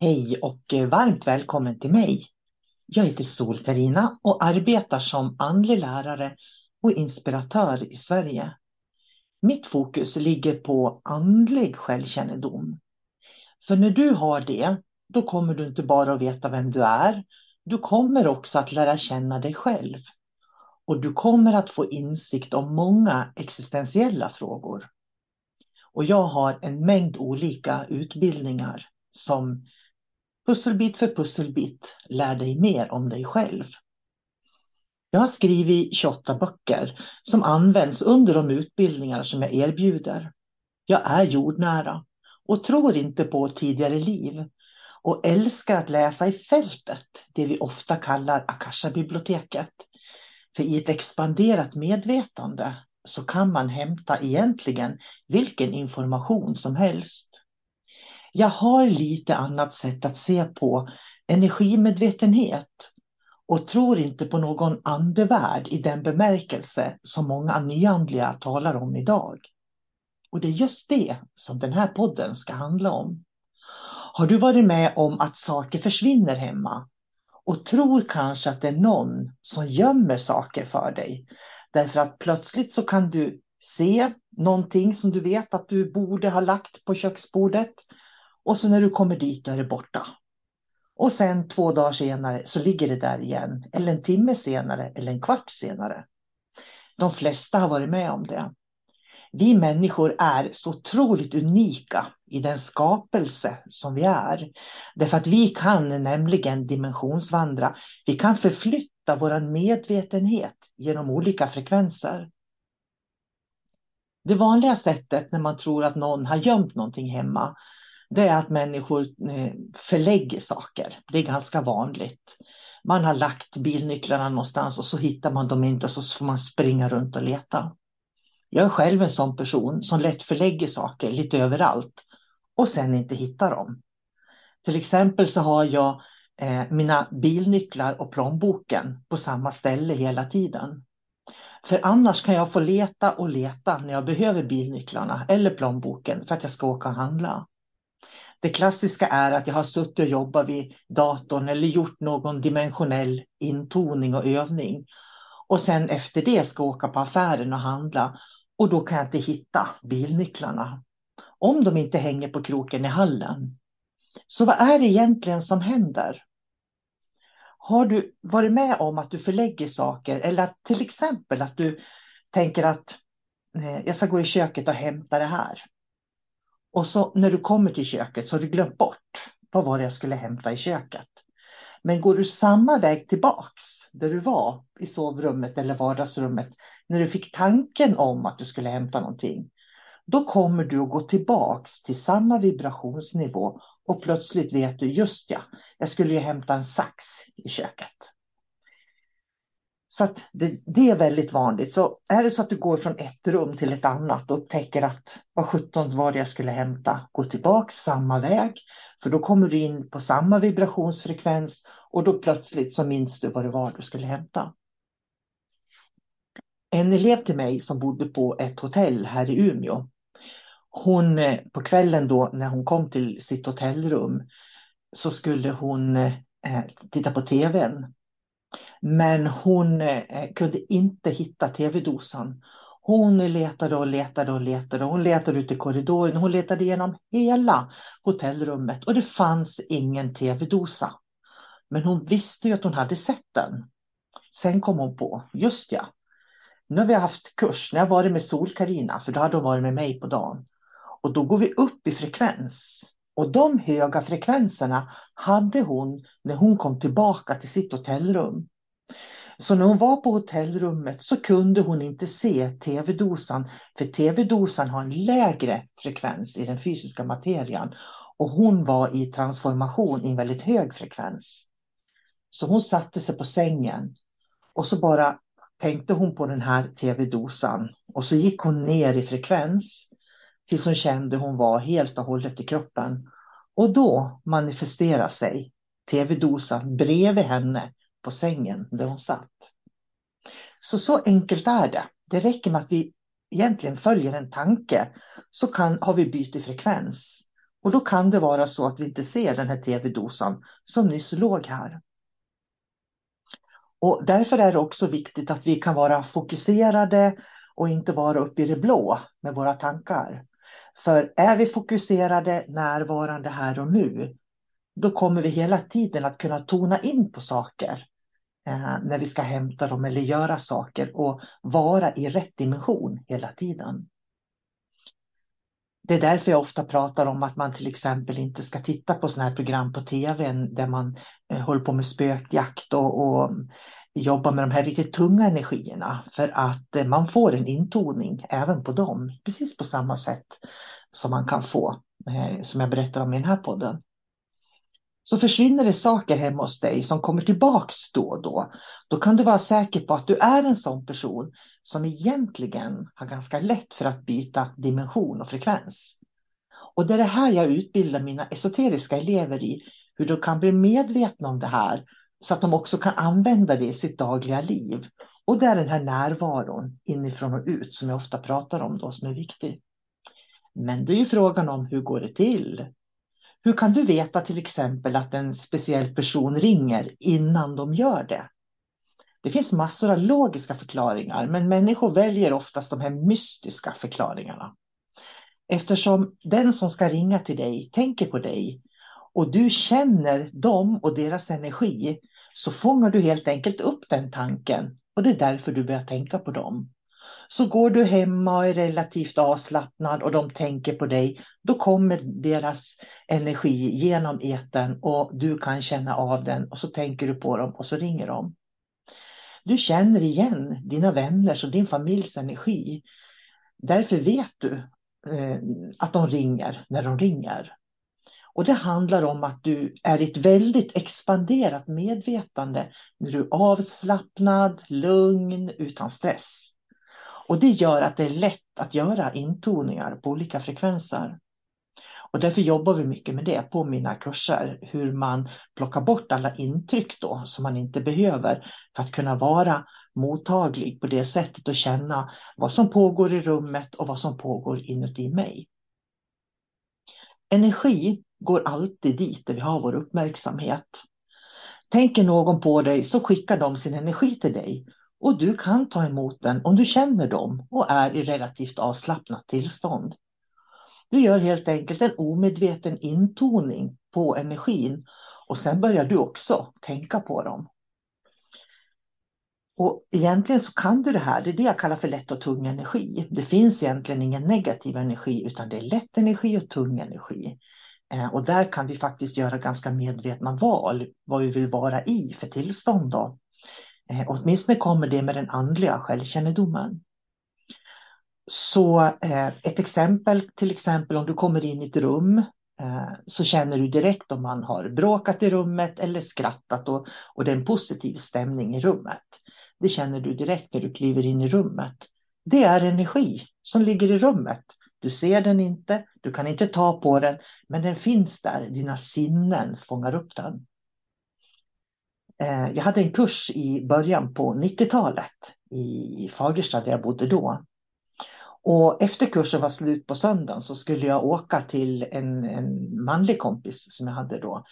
Hej och eh, varmt välkommen till mig. Jag heter Sol-Carina och arbetar som andlig lärare och inspiratör i Sverige. Mitt fokus ligger på andlig självkännedom. För när du har det, då kommer du inte bara att veta vem du är, du kommer också att lära känna dig själv. Och du kommer att få insikt om många existentiella frågor. Och jag har en mängd olika utbildningar som pusselbit för pusselbit lär dig mer om dig själv. Jag har skrivit 28 böcker som används under de utbildningar som jag erbjuder. Jag är jordnära och tror inte på tidigare liv och älskar att läsa i fältet, det vi ofta kallar Akasha-biblioteket. För i ett expanderat medvetande så kan man hämta egentligen vilken information som helst. Jag har lite annat sätt att se på energimedvetenhet och tror inte på någon andevärld i den bemärkelse som många nyandliga talar om idag. Och det är just det som den här podden ska handla om. Har du varit med om att saker försvinner hemma och tror kanske att det är någon som gömmer saker för dig? Därför att plötsligt så kan du se någonting som du vet att du borde ha lagt på köksbordet och så när du kommer dit då är det borta. Och sen två dagar senare så ligger det där igen. Eller en timme senare eller en kvart senare. De flesta har varit med om det. Vi människor är så otroligt unika i den skapelse som vi är. Därför att vi kan nämligen dimensionsvandra. Vi kan förflytta vår medvetenhet genom olika frekvenser. Det vanliga sättet när man tror att någon har gömt någonting hemma det är att människor eh, förlägger saker. Det är ganska vanligt. Man har lagt bilnycklarna någonstans och så hittar man dem inte och så får man springa runt och leta. Jag är själv en sån person som lätt förlägger saker lite överallt och sen inte hittar dem. Till exempel så har jag eh, mina bilnycklar och plånboken på samma ställe hela tiden. För annars kan jag få leta och leta när jag behöver bilnycklarna eller plånboken för att jag ska åka och handla. Det klassiska är att jag har suttit och jobbat vid datorn eller gjort någon dimensionell intoning och övning. Och sen efter det ska jag åka på affären och handla och då kan jag inte hitta bilnycklarna. Om de inte hänger på kroken i hallen. Så vad är det egentligen som händer? Har du varit med om att du förlägger saker eller att till exempel att du tänker att eh, jag ska gå i köket och hämta det här. Och så när du kommer till köket så har du glömt bort vad var det jag skulle hämta i köket. Men går du samma väg tillbaks där du var i sovrummet eller vardagsrummet när du fick tanken om att du skulle hämta någonting. Då kommer du att gå tillbaks till samma vibrationsnivå och plötsligt vet du just ja, jag skulle ju hämta en sax i köket. Så att det, det, är väldigt vanligt. Så är det så att du går från ett rum till ett annat och upptäcker att vad sjutton var det jag skulle hämta, gå tillbaks samma väg. För då kommer du in på samma vibrationsfrekvens och då plötsligt så minns du vad det var du skulle hämta. En elev till mig som bodde på ett hotell här i Umeå. hon på kvällen då när hon kom till sitt hotellrum så skulle hon eh, titta på tvn. Men hon eh, kunde inte hitta tv-dosan. Hon letade och letade och letade. Hon letade ute i korridoren. Hon letade igenom hela hotellrummet och det fanns ingen tv-dosa. Men hon visste ju att hon hade sett den. Sen kom hon på, just ja, nu har vi haft kurs, när jag varit med Sol-Karina, för då hade hon varit med mig på dagen. Och då går vi upp i frekvens. Och de höga frekvenserna hade hon när hon kom tillbaka till sitt hotellrum. Så när hon var på hotellrummet så kunde hon inte se tv-dosan, för tv-dosan har en lägre frekvens i den fysiska materian. Och hon var i transformation i en väldigt hög frekvens. Så hon satte sig på sängen och så bara tänkte hon på den här tv-dosan och så gick hon ner i frekvens tills hon kände hon var helt och hållet i kroppen. Och då manifesterar sig tv-dosan bredvid henne på sängen där hon satt. Så så enkelt är det. Det räcker med att vi egentligen följer en tanke så kan, har vi bytt i frekvens. Och då kan det vara så att vi inte ser den här tv-dosan som nyss låg här. Och därför är det också viktigt att vi kan vara fokuserade och inte vara uppe i det blå med våra tankar. För är vi fokuserade, närvarande här och nu, då kommer vi hela tiden att kunna tona in på saker Eh, när vi ska hämta dem eller göra saker och vara i rätt dimension hela tiden. Det är därför jag ofta pratar om att man till exempel inte ska titta på sådana här program på tv där man eh, håller på med spökjakt och, och jobbar med de här riktigt tunga energierna för att eh, man får en intoning även på dem, precis på samma sätt som man kan få, eh, som jag berättar om i den här podden. Så försvinner det saker hemma hos dig som kommer tillbaks då och då, då kan du vara säker på att du är en sån person som egentligen har ganska lätt för att byta dimension och frekvens. Och det är det här jag utbildar mina esoteriska elever i, hur de kan bli medvetna om det här så att de också kan använda det i sitt dagliga liv. Och det är den här närvaron inifrån och ut som jag ofta pratar om då som är viktig. Men det är ju frågan om hur går det till? Hur kan du veta till exempel att en speciell person ringer innan de gör det? Det finns massor av logiska förklaringar, men människor väljer oftast de här mystiska förklaringarna. Eftersom den som ska ringa till dig tänker på dig och du känner dem och deras energi så fångar du helt enkelt upp den tanken och det är därför du börjar tänka på dem. Så går du hemma och är relativt avslappnad och de tänker på dig, då kommer deras energi genom eten och du kan känna av den och så tänker du på dem och så ringer de. Du känner igen dina vänners och din familjs energi. Därför vet du eh, att de ringer när de ringer. Och det handlar om att du är i ett väldigt expanderat medvetande när du är avslappnad, lugn, utan stress. Och det gör att det är lätt att göra intoningar på olika frekvenser. Och därför jobbar vi mycket med det på mina kurser, hur man plockar bort alla intryck då som man inte behöver för att kunna vara mottaglig på det sättet och känna vad som pågår i rummet och vad som pågår inuti mig. Energi går alltid dit där vi har vår uppmärksamhet. Tänker någon på dig så skickar de sin energi till dig och du kan ta emot den om du känner dem och är i relativt avslappnat tillstånd. Du gör helt enkelt en omedveten intoning på energin och sen börjar du också tänka på dem. Och egentligen så kan du det här, det är det jag kallar för lätt och tung energi. Det finns egentligen ingen negativ energi utan det är lätt energi och tung energi. Eh, och där kan vi faktiskt göra ganska medvetna val vad vi vill vara i för tillstånd. Då. Eh, åtminstone kommer det med den andliga självkännedomen. Så eh, ett exempel, till exempel om du kommer in i ett rum eh, så känner du direkt om man har bråkat i rummet eller skrattat och, och det är en positiv stämning i rummet. Det känner du direkt när du kliver in i rummet. Det är energi som ligger i rummet du ser den inte, du kan inte ta på den, men den finns där. Dina sinnen fångar upp den. Eh, jag hade en kurs i början på 90-talet i Fagersta där jag bodde då. Och efter kursen var slut på söndagen så skulle jag åka till en, en manlig kompis som jag hade då.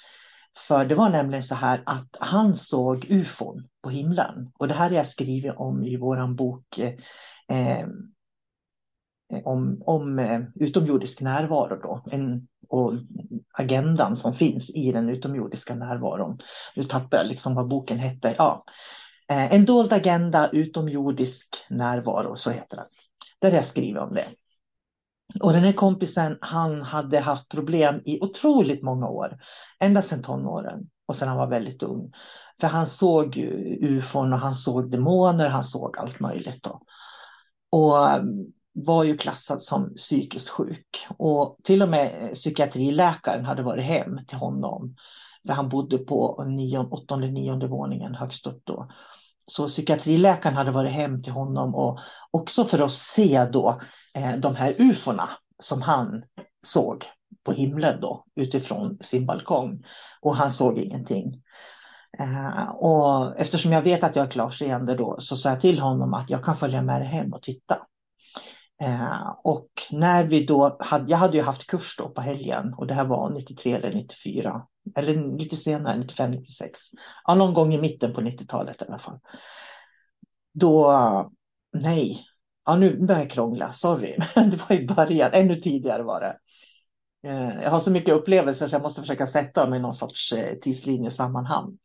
För det var nämligen så här att han såg ufon på himlen. Och det här har jag skrivit om i våran bok eh, eh om, om eh, utomjordisk närvaro då. En, och agendan som finns i den utomjordiska närvaron. Nu tappar jag liksom vad boken hette. Ja. Eh, en dold agenda, utomjordisk närvaro, så heter den. Där jag skriver om det. Och den här kompisen, han hade haft problem i otroligt många år. Ända sedan tonåren och sedan han var väldigt ung. För han såg ufon och han såg demoner, han såg allt möjligt. Då. Och var ju klassad som psykiskt sjuk. Och till och med psykiatriläkaren hade varit hem till honom. För han bodde på nion, åttonde, nionde våningen högst upp då. Så psykiatriläkaren hade varit hem till honom och också för att se då eh, de här ufona som han såg på himlen då utifrån sin balkong. Och han såg ingenting. Eh, och eftersom jag vet att jag är klarseende då så sa jag till honom att jag kan följa med dig hem och titta. Eh, och när vi då hade, jag hade ju haft kurs då på helgen och det här var 93 eller 94 eller lite senare, 95, 96. Ja, någon gång i mitten på 90-talet i alla fall. Då, nej, ja nu börjar jag krångla, sorry, det var i början, ännu tidigare var det. Eh, jag har så mycket upplevelser så jag måste försöka sätta mig i någon sorts eh, tidslinjesammanhang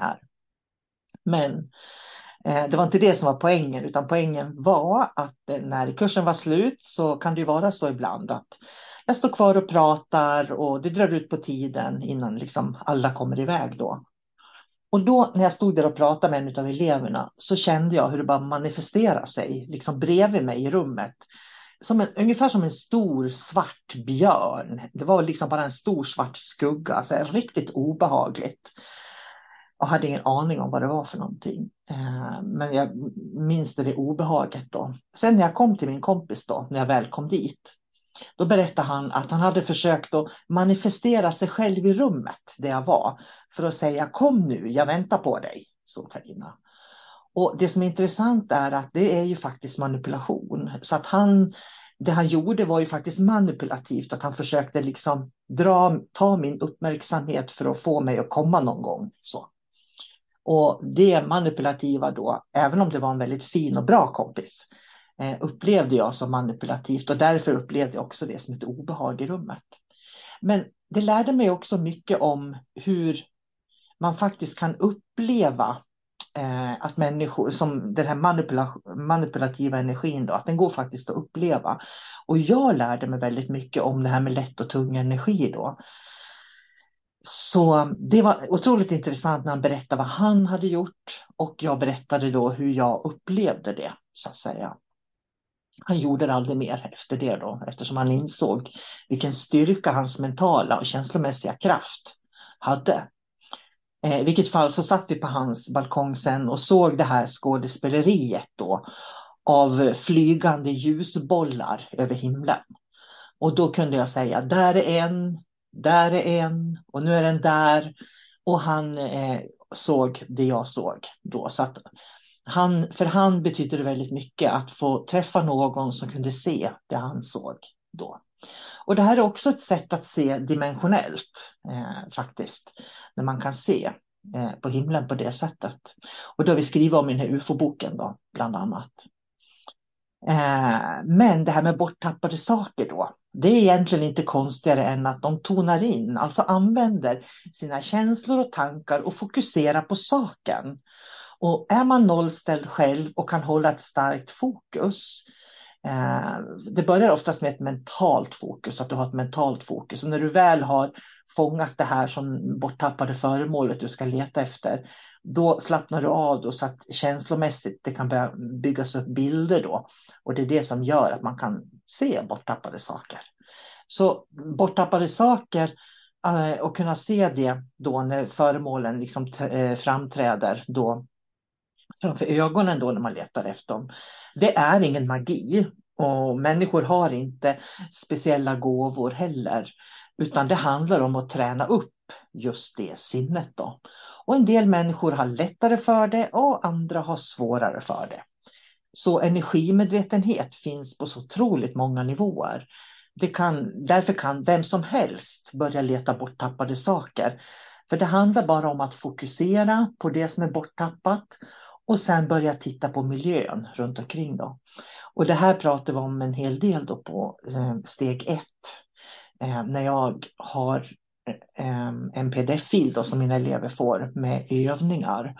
här. Men Eh, det var inte det som var poängen, utan poängen var att eh, när kursen var slut så kan det ju vara så ibland att jag står kvar och pratar och det drar ut på tiden innan liksom alla kommer iväg då. Och då när jag stod där och pratade med en av eleverna så kände jag hur det bara manifesterade sig liksom bredvid mig i rummet. Som en, ungefär som en stor svart björn. Det var liksom bara en stor svart skugga, så riktigt obehagligt jag hade ingen aning om vad det var för någonting. Eh, men jag minns det, det obehaget då. Sen när jag kom till min kompis då, när jag väl kom dit, då berättade han att han hade försökt att manifestera sig själv i rummet där jag var för att säga kom nu, jag väntar på dig, så Carina. Och det som är intressant är att det är ju faktiskt manipulation. Så att han, det han gjorde var ju faktiskt manipulativt, att han försökte liksom dra, ta min uppmärksamhet för att få mig att komma någon gång. Så. Och det manipulativa då, även om det var en väldigt fin och bra kompis, eh, upplevde jag som manipulativt och därför upplevde jag också det som ett obehag i rummet. Men det lärde mig också mycket om hur man faktiskt kan uppleva eh, att människor, som den här manipula manipulativa energin då, att den går faktiskt att uppleva. Och jag lärde mig väldigt mycket om det här med lätt och tung energi då. Så det var otroligt intressant när han berättade vad han hade gjort och jag berättade då hur jag upplevde det så att säga. Han gjorde det aldrig mer efter det då eftersom han insåg vilken styrka hans mentala och känslomässiga kraft hade. I vilket fall så satt vi på hans balkong sen och såg det här skådespeleriet då av flygande ljusbollar över himlen. Och då kunde jag säga, där är en, där är en och nu är den där. Och han eh, såg det jag såg då. Så att han, för han betydde det väldigt mycket att få träffa någon som kunde se det han såg då. Och det här är också ett sätt att se dimensionellt eh, faktiskt. När man kan se eh, på himlen på det sättet. Och då har vi skrivit om i den här ufo-boken då, bland annat. Eh, men det här med borttappade saker då, det är egentligen inte konstigare än att de tonar in, alltså använder sina känslor och tankar och fokuserar på saken. Och är man nollställd själv och kan hålla ett starkt fokus, eh, det börjar oftast med ett mentalt fokus, att du har ett mentalt fokus. Och när du väl har fångat det här som borttappade föremålet du ska leta efter, då slappnar du av då så att känslomässigt det kan börja byggas upp bilder då. Och det är det som gör att man kan se borttappade saker. Så borttappade saker eh, och kunna se det då när föremålen liksom eh, framträder då framför ögonen då när man letar efter dem. Det är ingen magi och människor har inte speciella gåvor heller. Utan det handlar om att träna upp just det sinnet då. Och en del människor har lättare för det och andra har svårare för det. Så energimedvetenhet finns på så otroligt många nivåer. Det kan, därför kan vem som helst börja leta borttappade saker. För det handlar bara om att fokusera på det som är borttappat och sen börja titta på miljön runt omkring. Då. Och det här pratar vi om en hel del då på eh, steg ett. Eh, när jag har eh, en pdf-fil som mina elever får med övningar.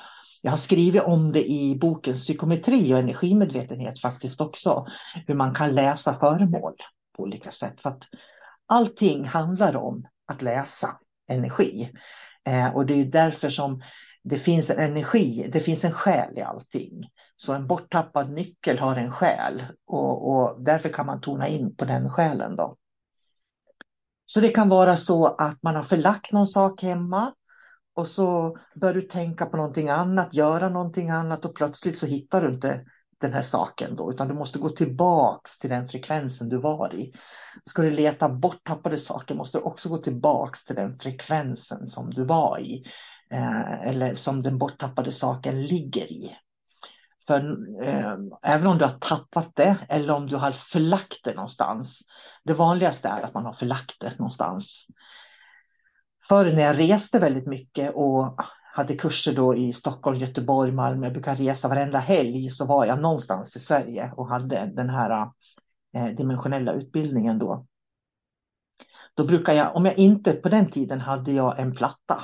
Jag har skrivit om det i boken Psykometri och energimedvetenhet faktiskt också. Hur man kan läsa föremål på olika sätt. För att allting handlar om att läsa energi. Eh, och det är därför som det finns en energi, det finns en själ i allting. Så en borttappad nyckel har en själ och, och därför kan man tona in på den själen. Då. Så det kan vara så att man har förlagt någon sak hemma och så börjar du tänka på någonting annat, göra någonting annat och plötsligt så hittar du inte den här saken då, utan du måste gå tillbaks till den frekvensen du var i. Ska du leta bort tappade saker måste du också gå tillbaks till den frekvensen som du var i. Eh, eller som den borttappade saken ligger i. För eh, även om du har tappat det eller om du har förlagt det någonstans. Det vanligaste är att man har förlagt det någonstans. Förr när jag reste väldigt mycket och hade kurser då i Stockholm, Göteborg, Malmö. Jag brukade resa varenda helg så var jag någonstans i Sverige och hade den här eh, dimensionella utbildningen då. Då brukar jag, om jag inte på den tiden hade jag en platta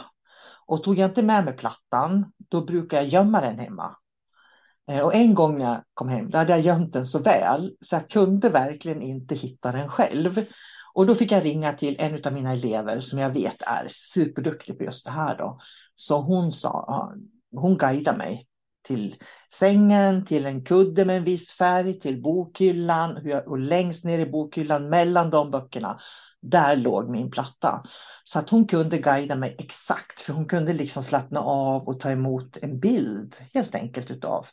och tog jag inte med mig plattan, då brukar jag gömma den hemma. Eh, och en gång när jag kom hem, då hade jag gömt den så väl så jag kunde verkligen inte hitta den själv. Och då fick jag ringa till en av mina elever som jag vet är superduktig på just det här. Då. Så hon sa, hon guidade mig till sängen, till en kudde med en viss färg, till bokhyllan och längst ner i bokhyllan mellan de böckerna där låg min platta. Så att hon kunde guida mig exakt, för hon kunde liksom slappna av och ta emot en bild helt enkelt utav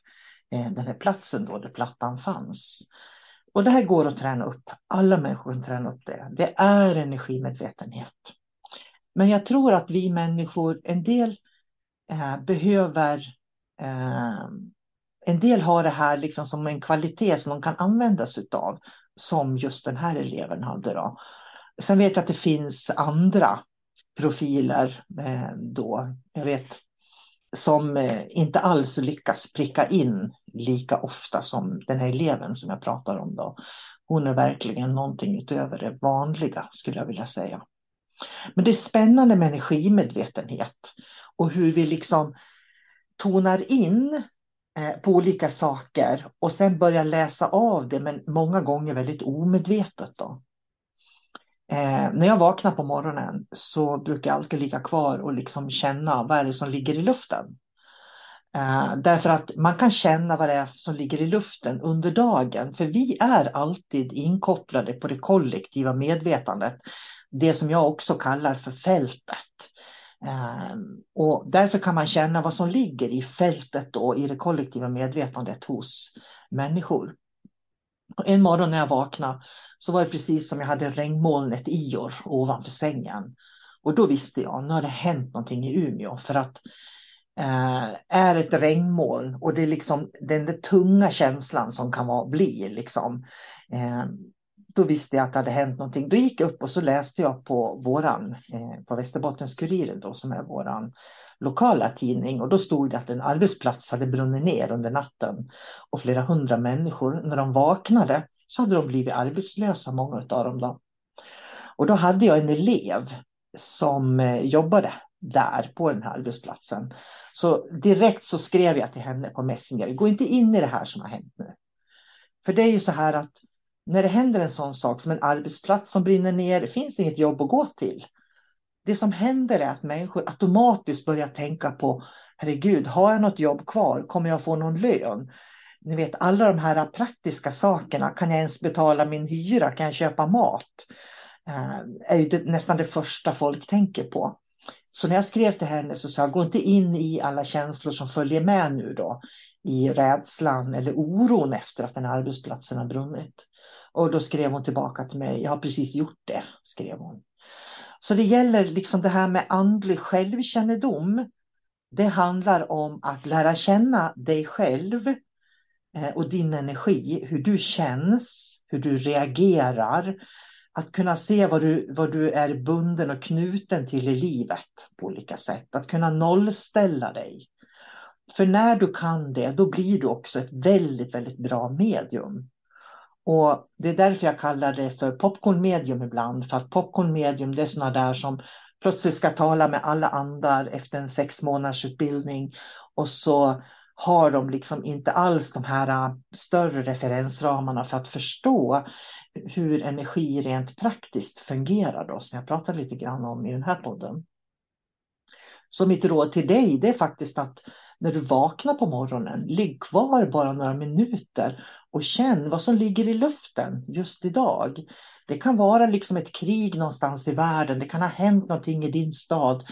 eh, den här platsen då där plattan fanns. Och det här går att träna upp. Alla människor kan träna upp det. Det är energimedvetenhet. Men jag tror att vi människor, en del eh, behöver eh, en del har det här liksom som en kvalitet som de kan använda sig av. Som just den här eleven hade. Då. Sen vet jag att det finns andra profiler eh, då. Jag vet som eh, inte alls lyckas pricka in lika ofta som den här eleven som jag pratar om. Då. Hon är verkligen någonting utöver det vanliga skulle jag vilja säga. Men det är spännande med energimedvetenhet och hur vi liksom tonar in eh, på olika saker och sen börjar läsa av det men många gånger väldigt omedvetet. Då. Eh, när jag vaknar på morgonen så brukar jag alltid ligga kvar och liksom känna vad är det som ligger i luften. Eh, därför att man kan känna vad det är som ligger i luften under dagen. För vi är alltid inkopplade på det kollektiva medvetandet. Det som jag också kallar för fältet. Eh, och därför kan man känna vad som ligger i fältet då, i det kollektiva medvetandet hos människor. En morgon när jag vaknade så var det precis som jag hade regnmolnet Ior ovanför sängen. Och då visste jag, nu har det hänt någonting i Umeå. För att eh, är ett regnmoln och det är liksom den där tunga känslan som kan vara, bli liksom. Eh, då visste jag att det hade hänt någonting. Då gick jag upp och så läste jag på våran, eh, på Västerbottens-Kuriren då som är våran lokala tidning och då stod det att en arbetsplats hade brunnit ner under natten och flera hundra människor när de vaknade så hade de blivit arbetslösa, många av dem. Då. Och då hade jag en elev som eh, jobbade där på den här arbetsplatsen. Så direkt så skrev jag till henne på Messenger, gå inte in i det här som har hänt nu. För det är ju så här att när det händer en sån sak som en arbetsplats som brinner ner, det finns inget jobb att gå till. Det som händer är att människor automatiskt börjar tänka på, herregud, har jag något jobb kvar? Kommer jag få någon lön? Ni vet alla de här praktiska sakerna. Kan jag ens betala min hyra? Kan jag köpa mat? Eh, är ju det, nästan det första folk tänker på. Så när jag skrev till henne så sa jag, gå inte in i alla känslor som följer med nu då. I rädslan eller oron efter att den här arbetsplatsen har brunnit. Och då skrev hon tillbaka till mig, jag har precis gjort det, skrev hon. Så det gäller liksom det här med andlig självkännedom. Det handlar om att lära känna dig själv eh, Eh, och din energi, hur du känns, hur du reagerar. Att kunna se vad du, vad du är bunden och knuten till i livet på olika sätt. Att kunna nollställa dig. För när du kan det, då blir du också ett väldigt, väldigt bra medium. Och Det är därför jag kallar det för popcornmedium ibland. För att popcornmedium det är sådana där som plötsligt ska tala med alla andar efter en sex månaders utbildning. Och så har de liksom inte alls de här äh, större referensramarna för att förstå hur energi rent praktiskt fungerar då, som jag pratade lite grann om i den här podden. Så mitt råd till dig det är faktiskt att när du vaknar på morgonen, ligg kvar bara några minuter och känn vad som ligger i luften just idag. Det kan vara liksom ett krig någonstans i världen, det kan ha hänt någonting i din stad.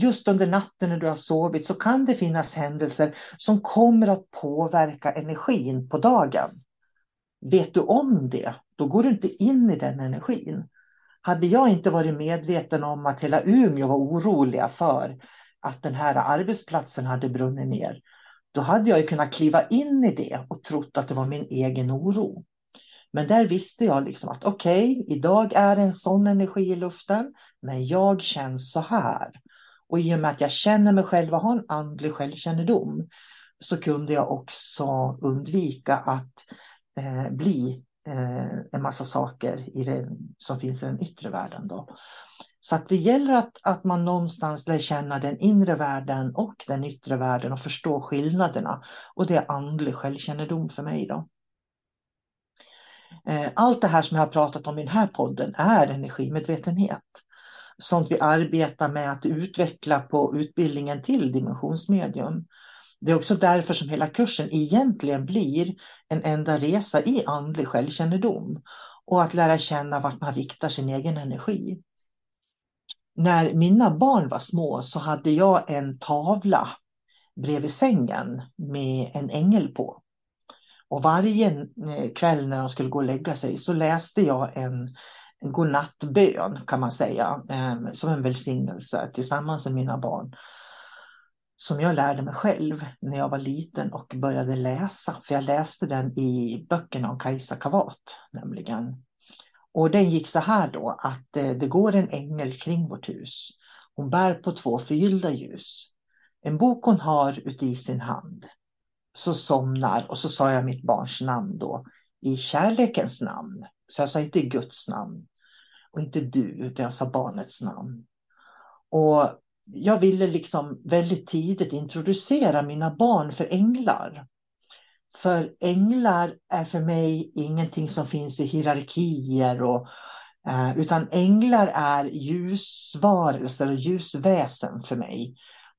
Just under natten när du har sovit så kan det finnas händelser som kommer att påverka energin på dagen. Vet du om det, då går du inte in i den energin. Hade jag inte varit medveten om att hela Umeå var oroliga för att den här arbetsplatsen hade brunnit ner, då hade jag kunnat kliva in i det och trott att det var min egen oro. Men där visste jag liksom att okej, okay, idag är en sån energi i luften, men jag känns så här. Och i och med att jag känner mig själv och har en andlig självkännedom så kunde jag också undvika att eh, bli eh, en massa saker i det, som finns i den yttre världen. Då. Så att det gäller att, att man någonstans lär känna den inre världen och den yttre världen och förstå skillnaderna. Och det är andlig självkännedom för mig. då. Eh, allt det här som jag har pratat om i den här podden är energimedvetenhet. Sånt vi arbetar med att utveckla på utbildningen till dimensionsmedium. Det är också därför som hela kursen egentligen blir en enda resa i andlig självkännedom och att lära känna vart man riktar sin egen energi. När mina barn var små så hade jag en tavla bredvid sängen med en ängel på. Och varje eh, kväll när de skulle gå och lägga sig så läste jag en, en godnattbön kan man säga, ehm, som en välsignelse tillsammans med mina barn. Som jag lärde mig själv när jag var liten och började läsa. För jag läste den i böckerna om Kajsa Kavat nämligen. Och den gick så här då att eh, det går en ängel kring vårt hus. Hon bär på två förgyllda ljus. En bok hon har uti sin hand så somnar, och så sa jag mitt barns namn då, i kärlekens namn. Så jag sa inte Guds namn och inte du, utan jag sa barnets namn. Och jag ville liksom väldigt tidigt introducera mina barn för änglar. För änglar är för mig ingenting som finns i hierarkier och eh, utan änglar är ljusvarelser och ljusväsen för mig.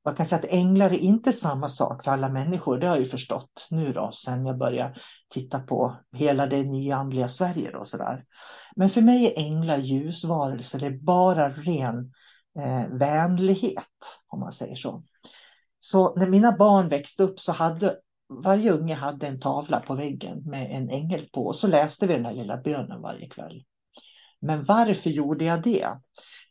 Man kan säga att änglar är inte samma sak för alla människor. Det har jag ju förstått nu då sen jag började titta på hela det nyandliga Sverige och sådär. Men för mig är änglar ljusvarelser. Det är bara ren eh, vänlighet om man säger så. Så när mina barn växte upp så hade varje unge hade en tavla på väggen med en ängel på och så läste vi den här lilla bönen varje kväll. Men varför gjorde jag det?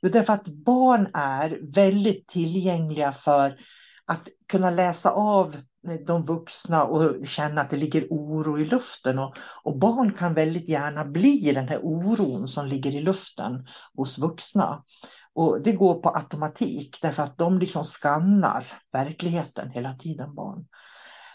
Jo, därför att barn är väldigt tillgängliga för att kunna läsa av eh, de vuxna och känna att det ligger oro i luften. Och, och, barn kan väldigt gärna bli den här oron som ligger i luften hos vuxna. Och det går på automatik därför att de liksom skannar verkligheten hela tiden, barn.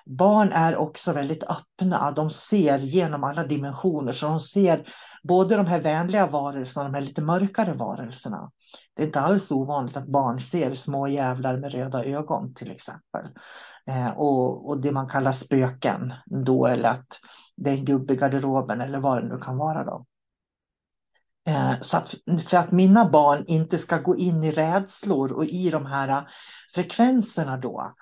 Barn är också väldigt öppna, de ser genom alla dimensioner så de ser både de här vänliga varelserna och de här lite mörkare varelserna. Det är inte alls ovanligt att barn ser små jävlar med röda ögon till exempel. Eh, och, och det man kallar spöken då eller att det är en gubbe i garderoben eller vad det nu kan vara då. Eh, så att, för att mina barn inte ska gå in i rädslor och i de här frekvenserna då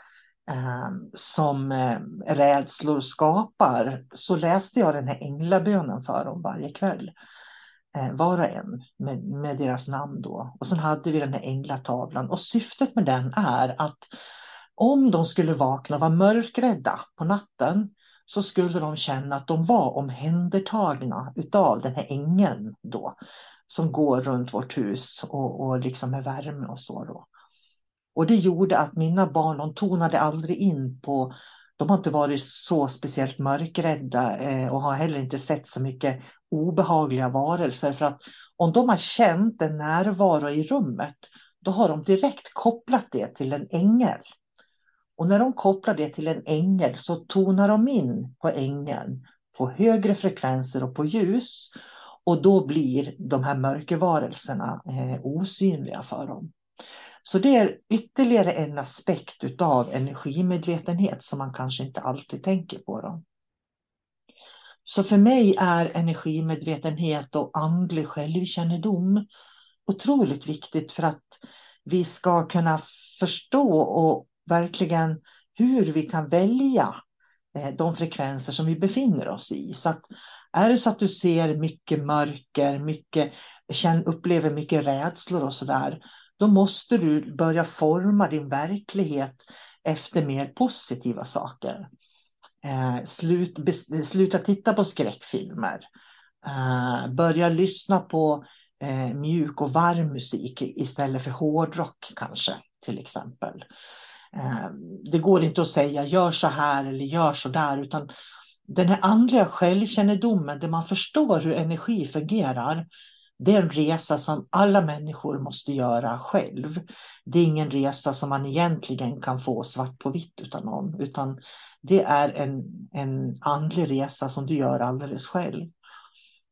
Ehm, som eh, rädslor skapar så läste jag den här änglabönen för dem varje kväll. Ehm, var och en med, med, deras namn då. Och sen hade vi den här änglatavlan och syftet med den är att om de skulle vakna och vara mörkrädda på natten så skulle de känna att de var omhändertagna utav den här ängeln då som går runt vårt hus och, och liksom med värme och så då. Och det gjorde att mina barn de tonade aldrig in på de har inte varit så speciellt mörkrädda eh, och har heller inte sett så mycket obehagliga varelser. För att om de har känt en närvaro i rummet, då har de direkt kopplat det till en ängel. Och när de kopplar det till en ängel så tonar de in på ängeln på högre frekvenser och på ljus. Och då blir de här mörkervarelserna eh, osynliga för dem. Så det är ytterligare en aspekt av energimedvetenhet som man kanske inte alltid tänker på. Då. Så för mig är energimedvetenhet och andlig självkännedom otroligt viktigt för att vi ska kunna förstå och verkligen hur vi kan välja eh, de frekvenser som vi befinner oss i. Så att är det så att du ser mycket mörker, mycket, upplever mycket rädslor och sådär, då måste du börja forma din verklighet efter mer positiva saker. Eh, slut, sluta titta på skräckfilmer. Eh, börja lyssna på eh, mjuk och varm musik istället för hårdrock kanske till exempel. Eh, det går inte att säga gör så här eller gör så där utan den här andliga självkännedomen där man förstår hur energi fungerar det är en resa som alla människor måste göra själv. Det är ingen resa som man egentligen kan få svart på vitt utan någon, utan det är en, en andlig resa som du gör alldeles själv.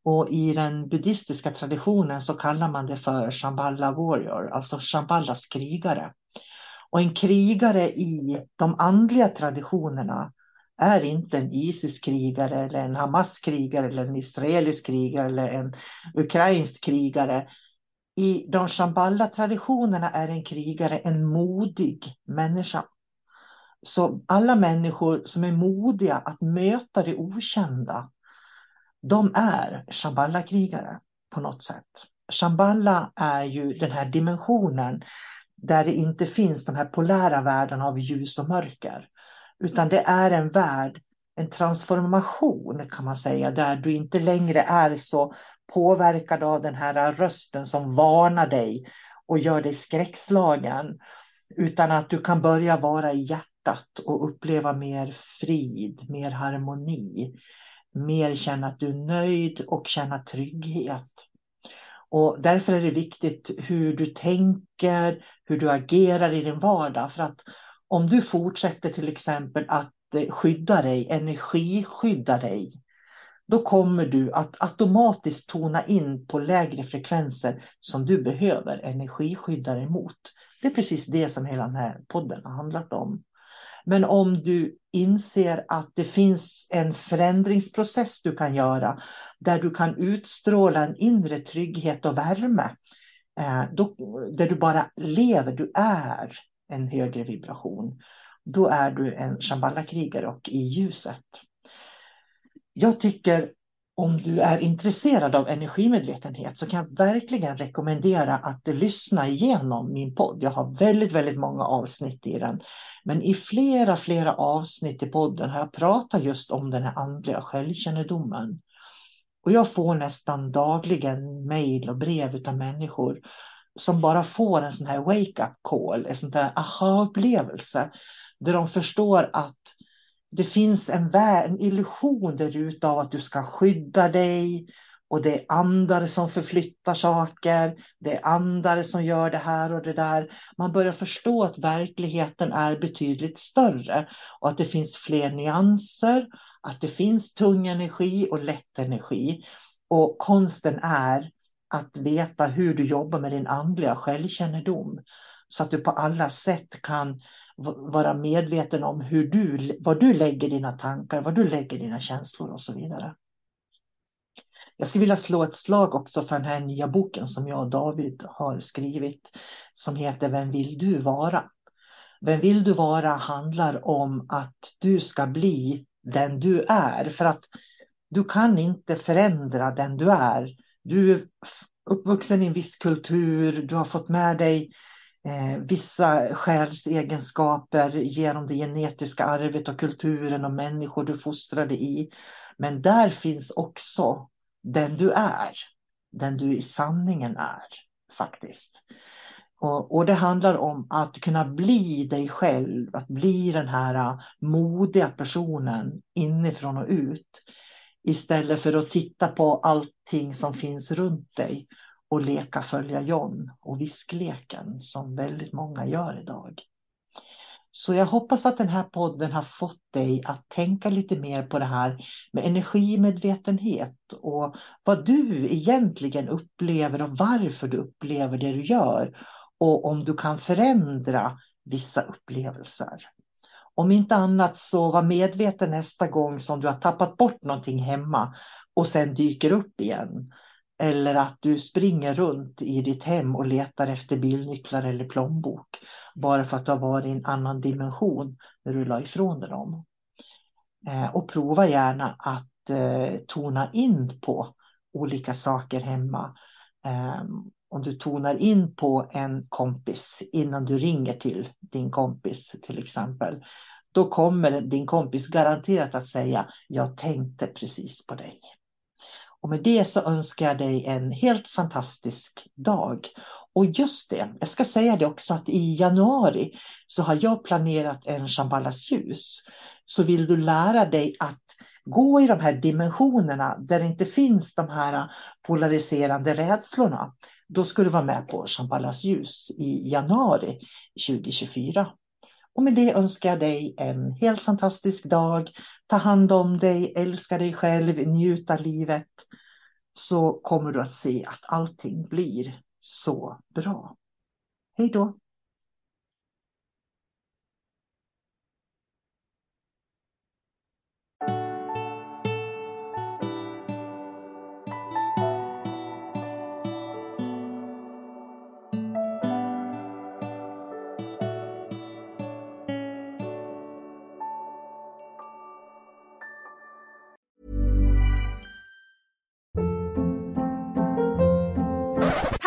Och i den buddhistiska traditionen så kallar man det för Shambhala warrior, alltså Shambhalas krigare. Och en krigare i de andliga traditionerna är inte en ISIS-krigare eller en Hamas-krigare eller en israelisk krigare eller en ukrainsk krigare. I de shamballa-traditionerna är en krigare en modig människa. Så alla människor som är modiga att möta det okända, de är Shamballa-krigare på något sätt. Shamballa är ju den här dimensionen där det inte finns de här polära världarna av ljus och mörker. Utan det är en värld, en transformation kan man säga, där du inte längre är så påverkad av den här rösten som varnar dig och gör dig skräckslagen. Utan att du kan börja vara i hjärtat och uppleva mer frid, mer harmoni. Mer känna att du är nöjd och känna trygghet. Och därför är det viktigt hur du tänker, hur du agerar i din vardag. För att om du fortsätter till exempel att eh, skydda dig, energiskydda dig, då kommer du att automatiskt tona in på lägre frekvenser som du behöver energiskydda dig mot. Det är precis det som hela den här podden har handlat om. Men om du inser att det finns en förändringsprocess du kan göra där du kan utstråla en inre trygghet och värme, eh, då, där du bara lever, du är en högre vibration, då är du en Shambhala-krigare och i ljuset. Jag tycker om du är intresserad av energimedvetenhet så kan jag verkligen rekommendera att du lyssnar igenom min podd. Jag har väldigt, väldigt många avsnitt i den. Men i flera, flera avsnitt i podden har jag pratat just om den här andliga självkännedomen. Och jag får nästan dagligen mejl och brev av människor som bara får en sån här wake-up call, en sån där aha-upplevelse. Där de förstår att det finns en, en illusion där ute av att du ska skydda dig och det är andar som förflyttar saker. Det är andar som gör det här och det där. Man börjar förstå att verkligheten är betydligt större och att det finns fler nyanser, att det finns tung energi och lätt energi. Och konsten är att veta hur du jobbar med din andliga självkännedom. Så att du på alla sätt kan vara medveten om hur du, var du lägger dina tankar, var du lägger dina känslor och så vidare. Jag skulle vilja slå ett slag också för den här nya boken som jag och David har skrivit som heter Vem vill du vara? Vem vill du vara handlar om att du ska bli den du är för att du kan inte förändra den du är du är uppvuxen i en viss kultur, du har fått med dig eh, vissa själsegenskaper genom det genetiska arvet och kulturen och människor du fostrade i. Men där finns också den du är, den du i sanningen är faktiskt. Och, och, det handlar om att kunna bli dig själv, att bli den här ah, modiga personen inifrån och ut. Istället för att titta på allting som finns runt dig och leka följa John och viskleken som väldigt många gör idag. Så jag hoppas att den här podden har fått dig att tänka lite mer på det här med energimedvetenhet och vad du egentligen upplever och varför du upplever det du gör och om du kan förändra vissa upplevelser. Om inte annat så var medveten nästa gång som du har tappat bort någonting hemma och sen dyker upp igen. Eller att du springer runt i ditt hem och letar efter bilnycklar eller plånbok. Bara för att du har varit i en annan dimension när du la ifrån dig dem. Eh, och prova gärna att eh, tona in på olika saker hemma. Ehm, om du tonar in på en kompis innan du ringer till din kompis till exempel. Då kommer din kompis garanterat att säga jag tänkte precis på dig. Och med det så önskar jag dig en helt fantastisk dag. Och just det, jag ska säga det också att i januari så har jag planerat en Shambhalas ljus. Så vill du lära dig att gå i de här dimensionerna där det inte finns de här polariserande rädslorna. Då ska du vara med på Shambhalas ljus i januari 2024. Och med det önskar jag dig en helt fantastisk dag. Ta hand om dig, älska dig själv, njuta livet. Så kommer du att se att allting blir så bra. Hej då!